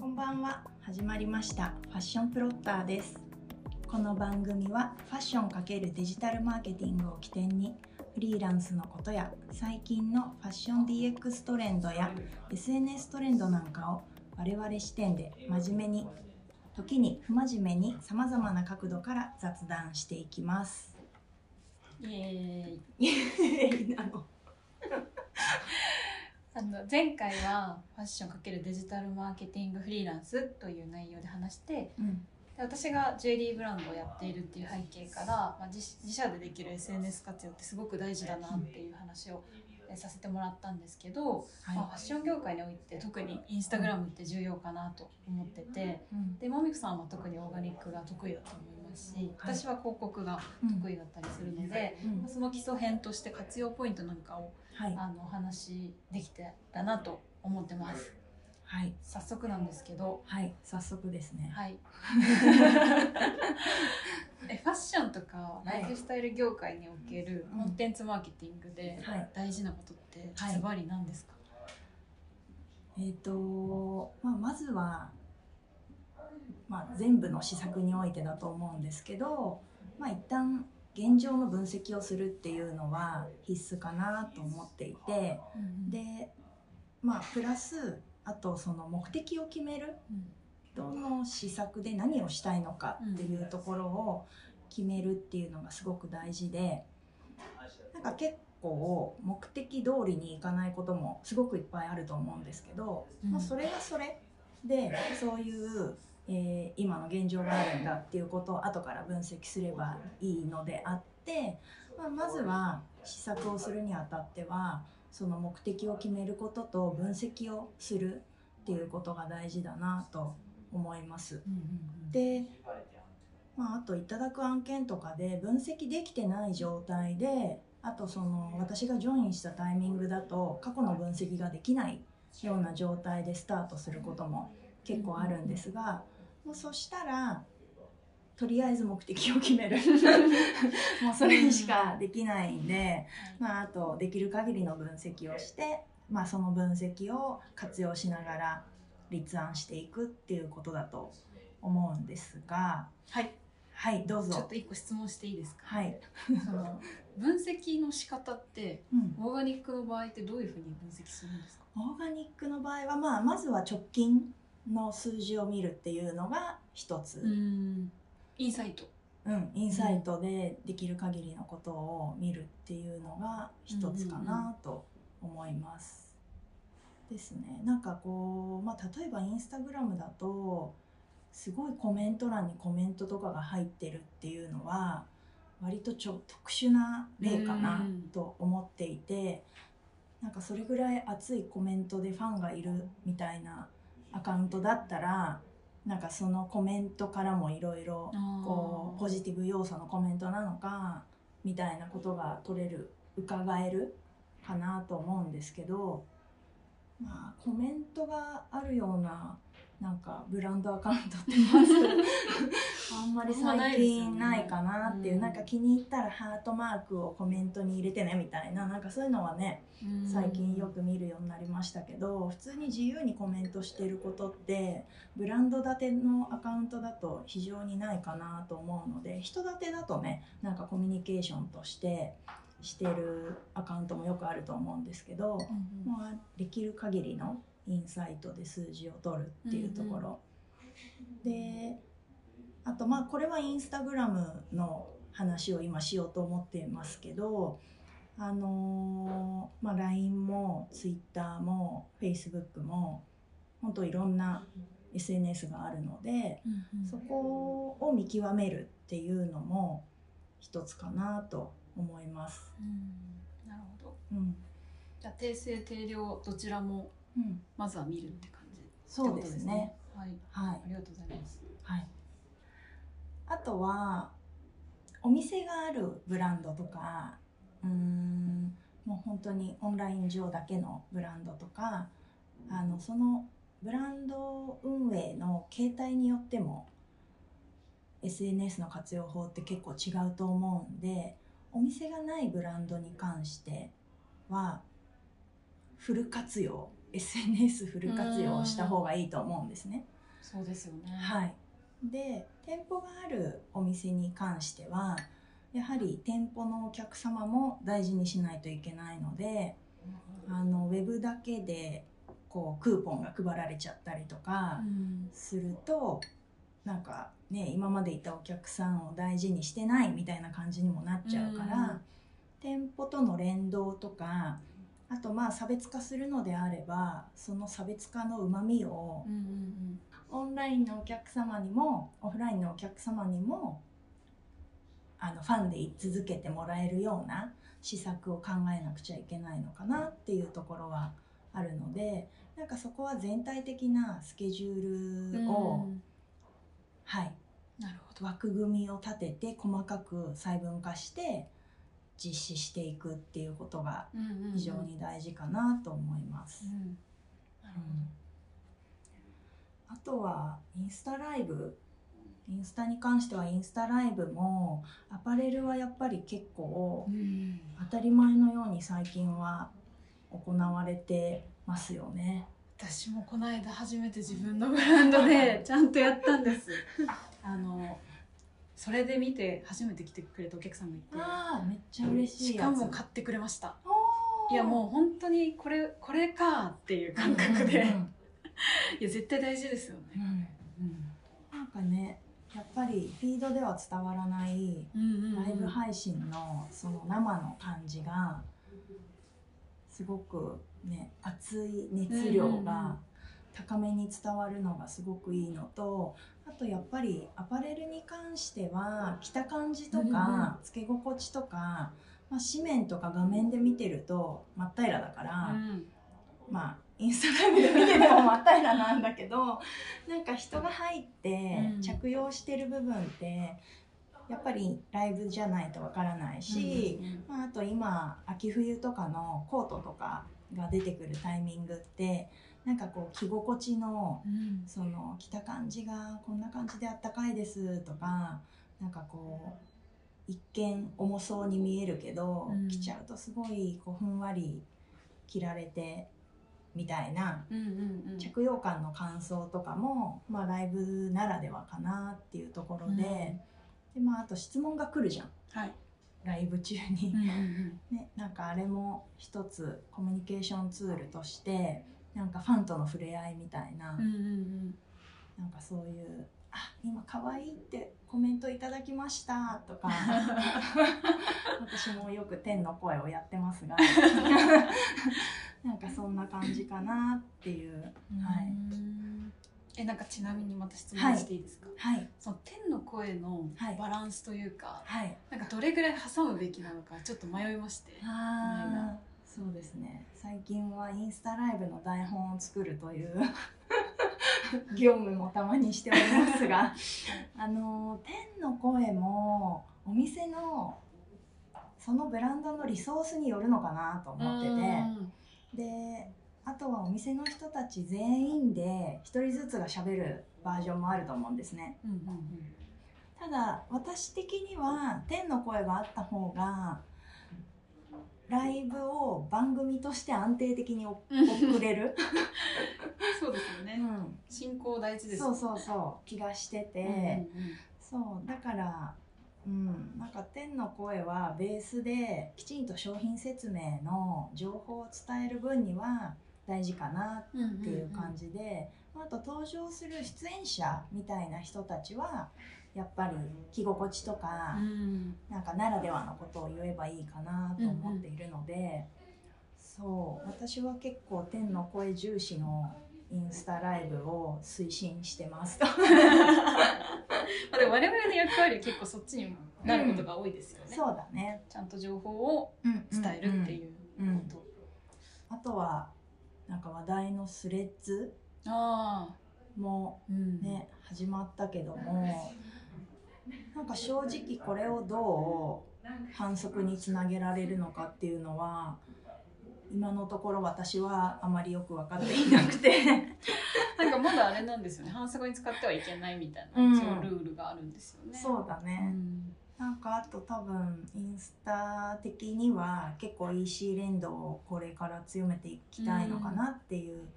こんばんは。始まりました。ファッションプロッターです。この番組はファッション×デジタルマーケティングを起点にフリーランスのことや最近のファッション DX トレンドや SNS トレンドなんかを我々視点で真面目に時に不真面目にさまざまな角度から雑談していきます。イエーイ。なの？前回はファッション×デジタルマーケティングフリーランスという内容で話してうん。で私がジュエリーブランドをやっているっていう背景から、まあ、自自社でできる SNS 活用ってすごく大事だなっていう話をえさせてもらったんですけど、まあ、ファッション業界において特にインスタグラムって重要かなと思っててうん。でもみくさんは特にオーガニックが得意だと思いますしはい。私は広告が得意だったりするので、その基礎編として活用ポイントなんかをはい。あのお話できてたなと思ってます。はい。早速なんですけどはい。早速ですね。はい。えファッションとかライフスタイル業界におけるうん。コンテンツマーケティングではい。大事なことってはい。ズバリ何ですか、えーとまあ、まずは、まあ、全部の施策においてだと思うんですけど、まあ、一旦現状の分析をするっていうのは必須かなと思っていてで、まあ、プラスあとその目的を決めるうんどの施策で何をしたいのかっていうところを決めるっていうのがすごく大事でなんか結構目的通りにいかないこともすごくいっぱいあると思うんですけど、うん。まあ、それがそれでそういう、えー今の現状があるんだっていうことを後から分析すればいいのであって、まあ、まずは施策をするにあたってはその目的を決めることと分析をするっていうことが大事だなと思います。うんうんで、まあ、あといただく案件とかで分析できてない状態であとその私がジョインしたタイミングだと過去の分析ができないような状態でスタートすることも結構あるんですが、もうそしたらとりあえず目的を決める。もうそれしかできないんで、まあ、あとできる限りの分析をして、まあ、その分析を活用しながら立案していくっていうことだと思うんですが。はい。はいどうぞ。ちょっと一個質問していいですか？はい、その分析の仕方ってうん、オーガニックの場合ってどういうふうに分析するんですか？オーガニックの場合は、まあ、まずは直近の数字を見るっていうのが一つ、んインサイトうん、インサイトでできる限りのことを見るっていうのが一つかなと思います。ですね。なんかこう、まあ、例えばインスタグラムだとすごいコメント欄にコメントとかが入ってるっていうのは割とちょ特殊な例かなうんと思っていてなんかそれぐらい熱いコメントでファンがいるみたいなアカウントだったらなんかそのコメントからもいろいろこうポジティブ要素のコメントなのかみたいなことが取れる伺えるかなと思うんですけどまあコメントがあるようななんかブランドアカウントってまず あんまり最近ないかなっていう、うんなんか気に入ったらハートマークをコメントに入れてねみたいな。なんかそういうのはね最近よく見るようになりましたけど普通に自由にコメントしてることってブランド立てのアカウントだと非常にないかなと思うので人立てだとねなんかコミュニケーションとしてしてるアカウントもよくあると思うんですけど、うんうん。まあ、できる限りのインサイトで数字を取るっていうところ、であとまあこれはインスタグラムの話を今しようと思っていますけどあのーまあ、LINE も Twitter も Facebook も本当いろんな SNS があるのでうんうん。そこを見極めるっていうのも一つかなと思います。うん。なるほど。うん。じゃあ定性定量どちらもうん、まずは見るって感じそうですね。はい。はい。ありがとうございます。はい、あとはお店があるブランドとかうーんもう本当にオンライン上だけのブランドとかあのそのブランド運営の形態によっても SNS の活用法って結構違うと思うんでお店がないブランドに関してはフル活用 SNS フル活用した方がいいと思うんですね。そうですよね。はい。で店舗があるお店に関してはやはり店舗のお客様も大事にしないといけないのであのウェブだけでこうクーポンが配られちゃったりとかすると、なんかね今までいたお客さんを大事にしてないみたいな感じにもなっちゃうから、うん店舗との連動とかあとまあ差別化するのであればその差別化のうまみをうんうんオンラインのお客様にもオフラインのお客様にもあのファンで居続けてもらえるような施策を考えなくちゃいけないのかなっていうところはあるのでなんかそこは全体的なスケジュうん。ールを、うんはい、なるほど。枠組みを立てて細かく細分化して実施していくっていうことが非常に大事かなと思います。うんなるほあとはインスタライブインスタに関してはインスタライブもアパレルはやっぱり結構当たり前のように最近は行われてますよね。私もこの間初めて自分のブランドでちゃんとやったんです。あのそれで見て初めて来てくれたお客さんがいて、ああめっちゃ嬉しいし。かも買ってくれました。いやもう本当にこれこれかっていう感覚で、うんうんいや絶対大事ですよね。うん。なんかねやっぱりフィードでは伝わらないうんうんうん。ライブ配信のその生の感じがすごくね熱い熱量が高めに伝わるのがすごくいいのとあとやっぱりアパレルに関しては着た感じとかつけ心地とか、まあ、紙面とか画面で見てると真っ平らだから、うん。まあインスタライブで見てても真っ平らなんだけど なんか人が入ってうん。着用してる部分ってやっぱりライブじゃないとわからないし、うん。まあ、あと今秋冬とかのコートとかが出てくるタイミングってなんかこう着心地のうん。その着た感じがこんな感じであったかいですとかなんかこう一見重そうに見えるけど、うん。着ちゃうとすごいこうふんわり着られてみたいなうんうんうん。着用感の感想とかも、まあ、ライブならではかなっていうところで,、でまあ、あと質問が来るじゃん。はい。ライブ中に。うんうん。ね、なんかあれも一つコミュニケーションツールとしてなんかファンとの触れ合いみたいな、うんうんうん。なんかそういう「あ今可愛いってコメントいただきました」とか 私もよく天の声をやってますが なんかそんな感じかなっていうはい。うんえなんかちなみにまた質問していいですか、はい。その天の声のはい。バランスというか、はい。なんかどれぐらい挟むべきなのかちょっと迷いましてあーそうですね。最近はインスタライブの台本を作るという 業務もたまにしておりますがあの天の声もお店のそのブランドのリソースによるのかなと思っててであとはお店の人たち全員で一人ずつがしゃべるバージョンもあると思うんですね。うんうんただ私的には天の声があった方がライブを番組として安定的に送うん。れる、そうですよね、うん、進行大事ですそうそうそう。気がしてて、うんうんそう。だからうん。なんか天の声はベースできちんと商品説明の情報を伝える分には大事かなうんっていう感じで、あと登場する出演者みたいな人たちはやっぱり着心地とか、うん。なんかならではのことを言えばいいかなと思っているので、そう私は結構天の声重視のインスタライブを推進してます。まあでも我々の役割は結構そっちになることが多いですよね、そうだね。ちゃんと情報を伝えるっていううんうん。こあとはなんか話題のスレッズと、ああもうん。ね、始まったけどもなんか正直これをどう反則につなげられるのかっていうのは今のところ私はあまりよく分かっていなくて。なんかまだあれなんですよね。反則に使ってはいけないみたいなうん。一応ルールがあるんですよね、そうだうね、ん。なんかあと多分インスタ的には結構 EC 連動をこれから強めていきたいのかなっていう、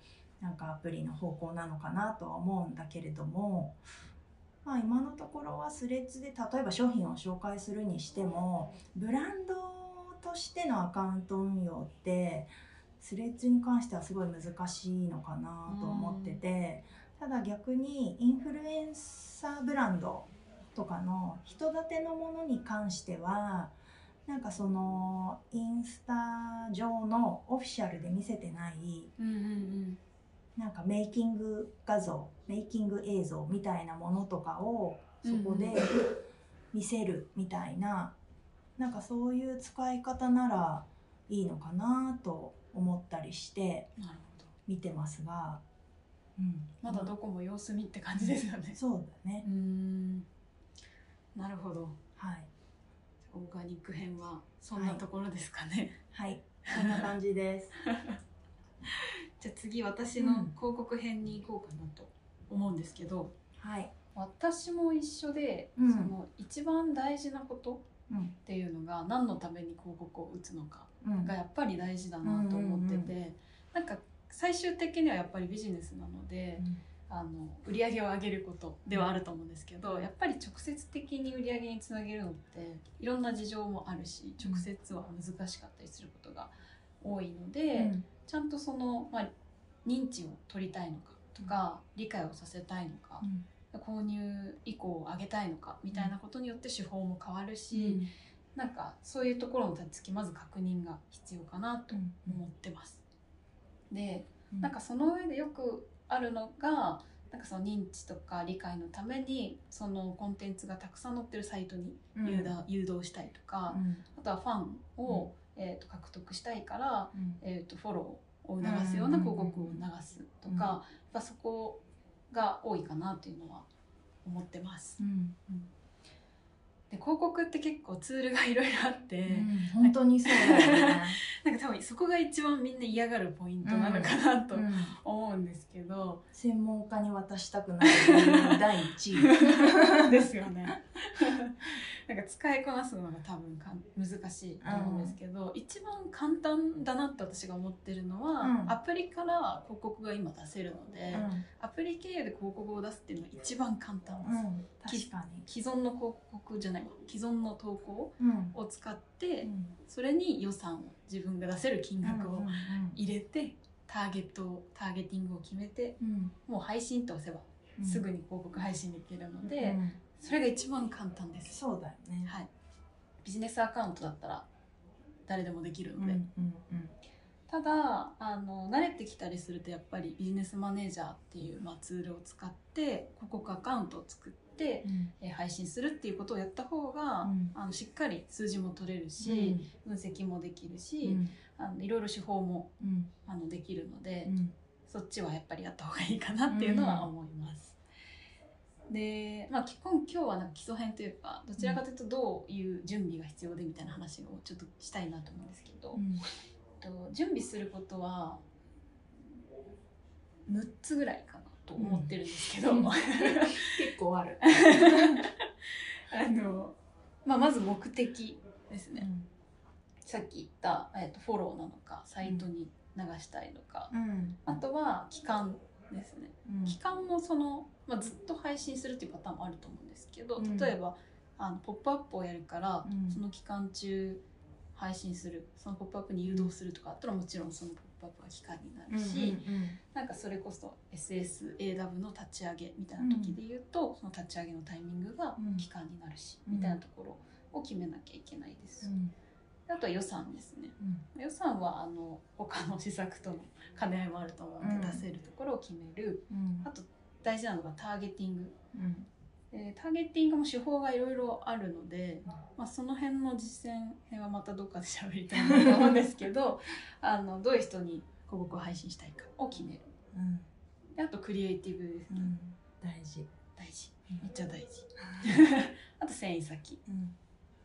なんかアプリの方向なのかなとは思うんだけれども、まあ、今のところはスレッズで例えば商品を紹介するにしてもブランドとしてのアカウント運用ってスレッズに関してはすごい難しいのかなと思ってて、ただ逆にインフルエンサーブランドとかの人立てのものに関してはなんかそのインスタ上のオフィシャルで見せてないなんかメイキング画像メイキング映像みたいなものとかをそこでうん見せるみたいな、なんかそういう使い方ならいいのかなと思ったりして見てますが、うん、まだどこも様子見って感じですよね。そうだね。う、ん。なるほど。はい。オーガニック編はそんなところですかね、はい。そんな感じです じゃあ次私の広告編に行こうかなと思うんですけど、はい、私も一緒で、うん。その一番大事なことうん。っていうのが何のために広告を打つのかうん。がやっぱり大事だなと思ってて、うんうんうなんか最終的にはやっぱりビジネスなので、あの売り上げを上げることではあると思うんですけどやっぱり直接的に売り上げにつなげるのっていろんな事情もあるし直接は難しかったりすることが多いので、うんちゃんとその、まあ、認知を取りたいのかとか理解をさせたいのか購入意向を上げたいのかみたいなことによって手法も変わるし、なんかそういうところの立ちつきまず確認が必要かなと思ってます。でなんかその上でよくあるのがなんかその認知とか理解のためにそのコンテンツがたくさん載ってるサイトにうん。誘導,、したりとか、うん。あとはファンを、えー、と獲得したいから、うん。えー、とフォローを促すような広告を流すとか、うん。やっぱそこが多いかなというのは思ってます。うん。で広告って結構ツールがいろいろあって、うん。本当にそうだよね。なんか多分そこが一番みんな嫌がるポイントなのかなとうん。思うんですけど、専門家に渡したくない。第一位。ですよね。なんか使いこなすのが多分かん難しいと思うんですけど、一番簡単だなって私が思ってるのは、うん。アプリから広告が今出せるので、アプリ経由で広告を出すっていうのが一番簡単です。うん、うん、確か既存の広告じゃないわ既存の投稿に。うん。を使って、うん。それに予算を自分が出せる金額をうん入れて、ターゲットをターゲティングを決めてうん。もう配信と押せばうん。すぐに広告配信できるので、うんそれが一番簡単です。そうだよね。はい、ビジネスアカウントだったら誰でもできるうんので、うんうんただあの慣れてきたりするとやっぱりビジネスマネージャーっていう、まあ、ツールを使って広告アカウントを作って、うん。えー配信するっていうことをやった方が、うん。あのしっかり数字も取れるし、分析もできるし、うん。あのいろいろ手法もうん。あのできるので、うん。そっちはやっぱりやった方がいいかなっていうのは思います。で、まあ、き今今日はなんか基礎編というかどちらかというとどういう準備が必要でみたいな話をちょっとしたいなと思うんですけど、うん。と準備することは6つぐらいかなと思ってるんですけど、うん。あ 結構ある。の、まあ、まず目的ですね。さっき言った、えっとフォローなのかサイトに流したいのか、うん。あとは期間ですね。うん。期間もその、まあ、ずっと配信するっていうパターンもあると思うんですけど、うん。例えばあのポップアップをやるから、うん。その期間中配信するそのポップアップに誘導するとかあったらもちろんそのポップアップは期間になるし、なんかそれこそ SSAW の立ち上げみたいな時で言うと、その立ち上げのタイミングがうん。期間になるし、うんみたいなところを決めなきゃいけないです。あとは予算ですね。予算はあの他の施策との兼ね合いもあると思うので、うん。出せるところを決める。うん。あと大事なのがターゲティング。うん。えーターゲティングも手法がいろいろあるので、まあ、その辺の実践編はまたどっかで喋りたいなと思うんですけどあのどういう人に広告を配信したいかを決める。うん。であとクリエイティブですね、うん。大事。大事。めっちゃ大事。あと遷移先うん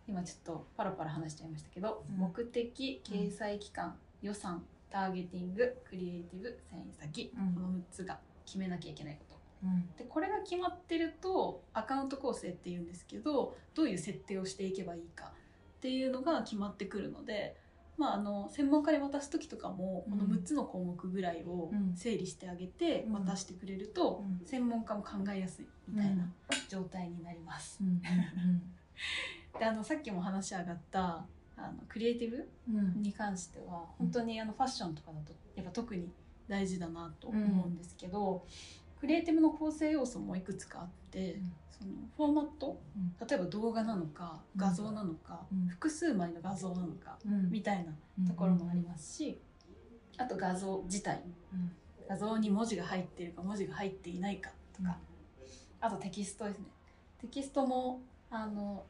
今ちょっとパラパラ話しちゃいましたけど、うん。目的掲載期間予算ターゲティングクリエイティブ遷移先、うん。この6つが決めなきゃいけないこと。うん。でこれが決まってるとアカウント構成っていうんですけどどういう設定をしていけばいいかっていうのが決まってくるので、まあ、あの専門家に渡す時とかもこのうん6つの項目ぐらいをうん。整理してあげてうん。渡してくれるとうん。専門家も考えやすいみたいな状態になります。うんであのさっきも話上がったあのクリエイティブうん。うんに関しては本当にあのファッションとかだとやっぱ特に大事だなと思うんですけど、クリエイティブの構成要素もいくつかあって、うん。そのフォーマットうん。例えば動画なのかうん。画像なのか、うん。複数枚の画像なのかうん。みたいなところもありますし、あと画像自体うん。画像に文字が入っているか文字が入っていないかとか、あとテキストですね。テキストもあの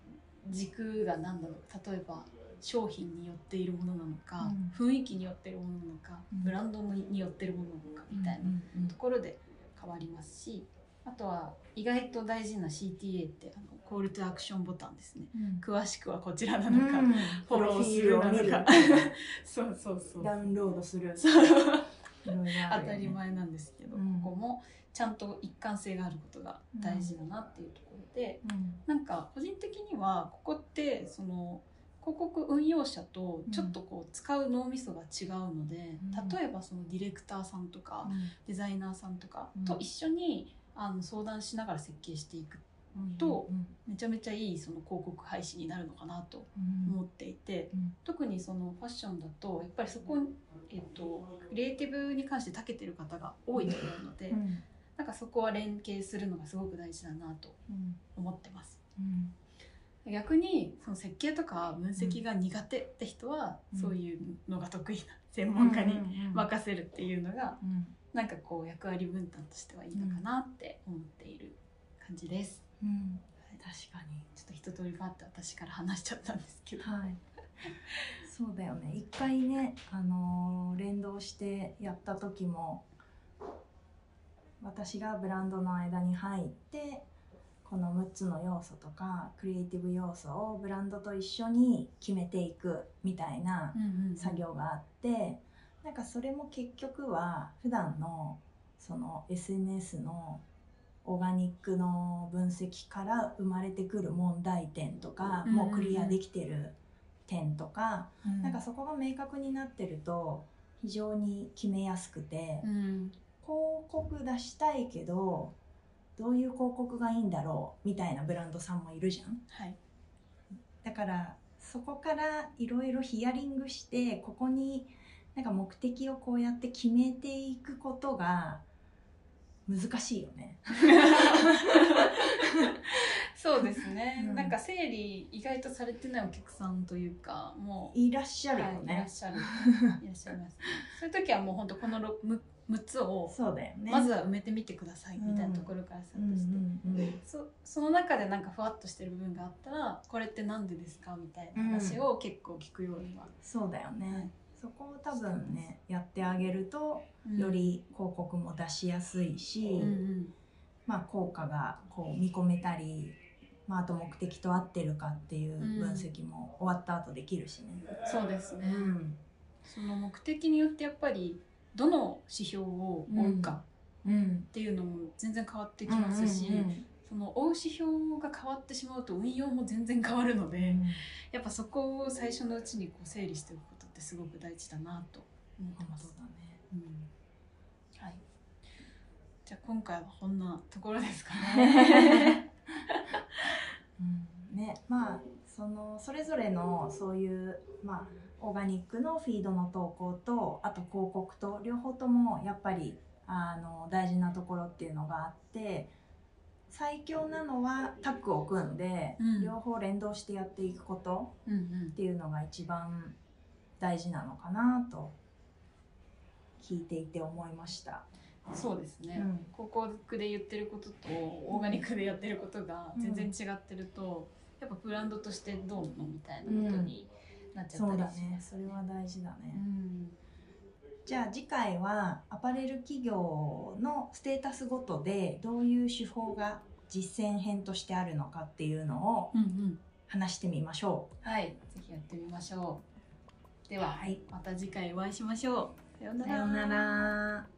軸が何だろう。例えば商品によっているものなのか、雰囲気によっているものなのか、うん。ブランドによっているものなのかみたいなところで変わりますしあとは意外と大事な CTA ってあのコールトゥアクションボタンですね。うん。詳しくはこちらなうのか、ん。フォローするなのか。そうそうそう。ダウンロードする当たり前なんですけど、うん。ここもちゃんと一貫性があることが大事だなっていうところで、うん。なんか個人的にはここってその広告運用者とちょっとこう使う脳みそが違うので、うん。例えばそのディレクターさんとかデザイナーさんとかうんと一緒にあの相談しながら設計していくうんとうんめちゃめちゃいいその広告配信になるのかなとうん。思っていて、うん。特にそのファッションだとやっぱりそこに、えっと、クリエイティブに関して長けてる方が多いと思うので、うん。なんかそこは連携するのがすごく大事だなとうん。思ってます。うん。逆にその設計とか分析が苦手って人は、うん。そういうのが得意な専門家にうん。任せるっていうのがうん。なんかこう役割分担としてはいいのかなって思っている感じです。うん。確かに。ちょっと一通りバッて私から話しちゃったんですけど。はい。そうだよね。一回ね、あのー連動してやった時も私がブランドの間に入ってこの6つの要素とかクリエイティブ要素をブランドと一緒に決めていくみたいなうんうん作業があってなんかそれも結局は普段のその SNS のオーガニックの分析から生まれてくる問題点とか、もうクリアできてる点とか、うん。なんかそこが明確になってると非常に決めやすくて、うん。広告出したいけどどういう広告がいいんだろうみたいなブランドさんもいるじゃん。はい。だからそこからいろいろヒアリングしてここになんか目的をこうやって決めていくことが難しいよね。そうですね、うんなんか整理意外とされてないお客さんというかもういらっしゃるよはい、いらねっ。しゃる いらっしゃいますねそういう時はもう本当この 6, 6つをそうだよね。まずは埋めてみてくださいみたいなところからスタうんうートして、んうんそその中でなんかふわっとしてる部分があったらこれって何でですかみたいな話を結構聞くようには、そうだよね。そこを多分ねやってあげるとうん。より広告も出しやすいし、うんうん。まあ効果がこう見込めたり、まああと目的と合ってるかっていう分析も終わった後できるしね。そうですね、うん。その目的によってやっぱりどの指標を追うかうん。っていうのも全然変わってきますし、その追う指標が変わってしまうと運用も全然変わるので、うん。やっぱそこを最初のうちにこう整理しておくことってすごく大事だなと思ってます。だね。うんはい。じゃあ今回はこんなところですかね。うんね、まあそのそれぞれのそういうまあオーガニックのフィードの投稿とあと広告と両方ともやっぱりあの大事なところっていうのがあって最強なのはタッグを組んで、うん両方連動してやっていくことっ。ていうのが一番大事なのかなと聞いていて思いました。そうですね。うん広告で言ってることとオーガニックでやってることが全然違ってると、やっぱブランドとしてどうなのみたいなことになっちゃそうったりしだねますそれは大事だね。うんじゃあ次回はアパレル企業のステータスごとでどういう手法が実践編としてあるのかっていうのをうんうん。話してみましょはい。ぜひやってみましょう。でう。は、はい。また次回お会いしましょう。さようなら。さようなら。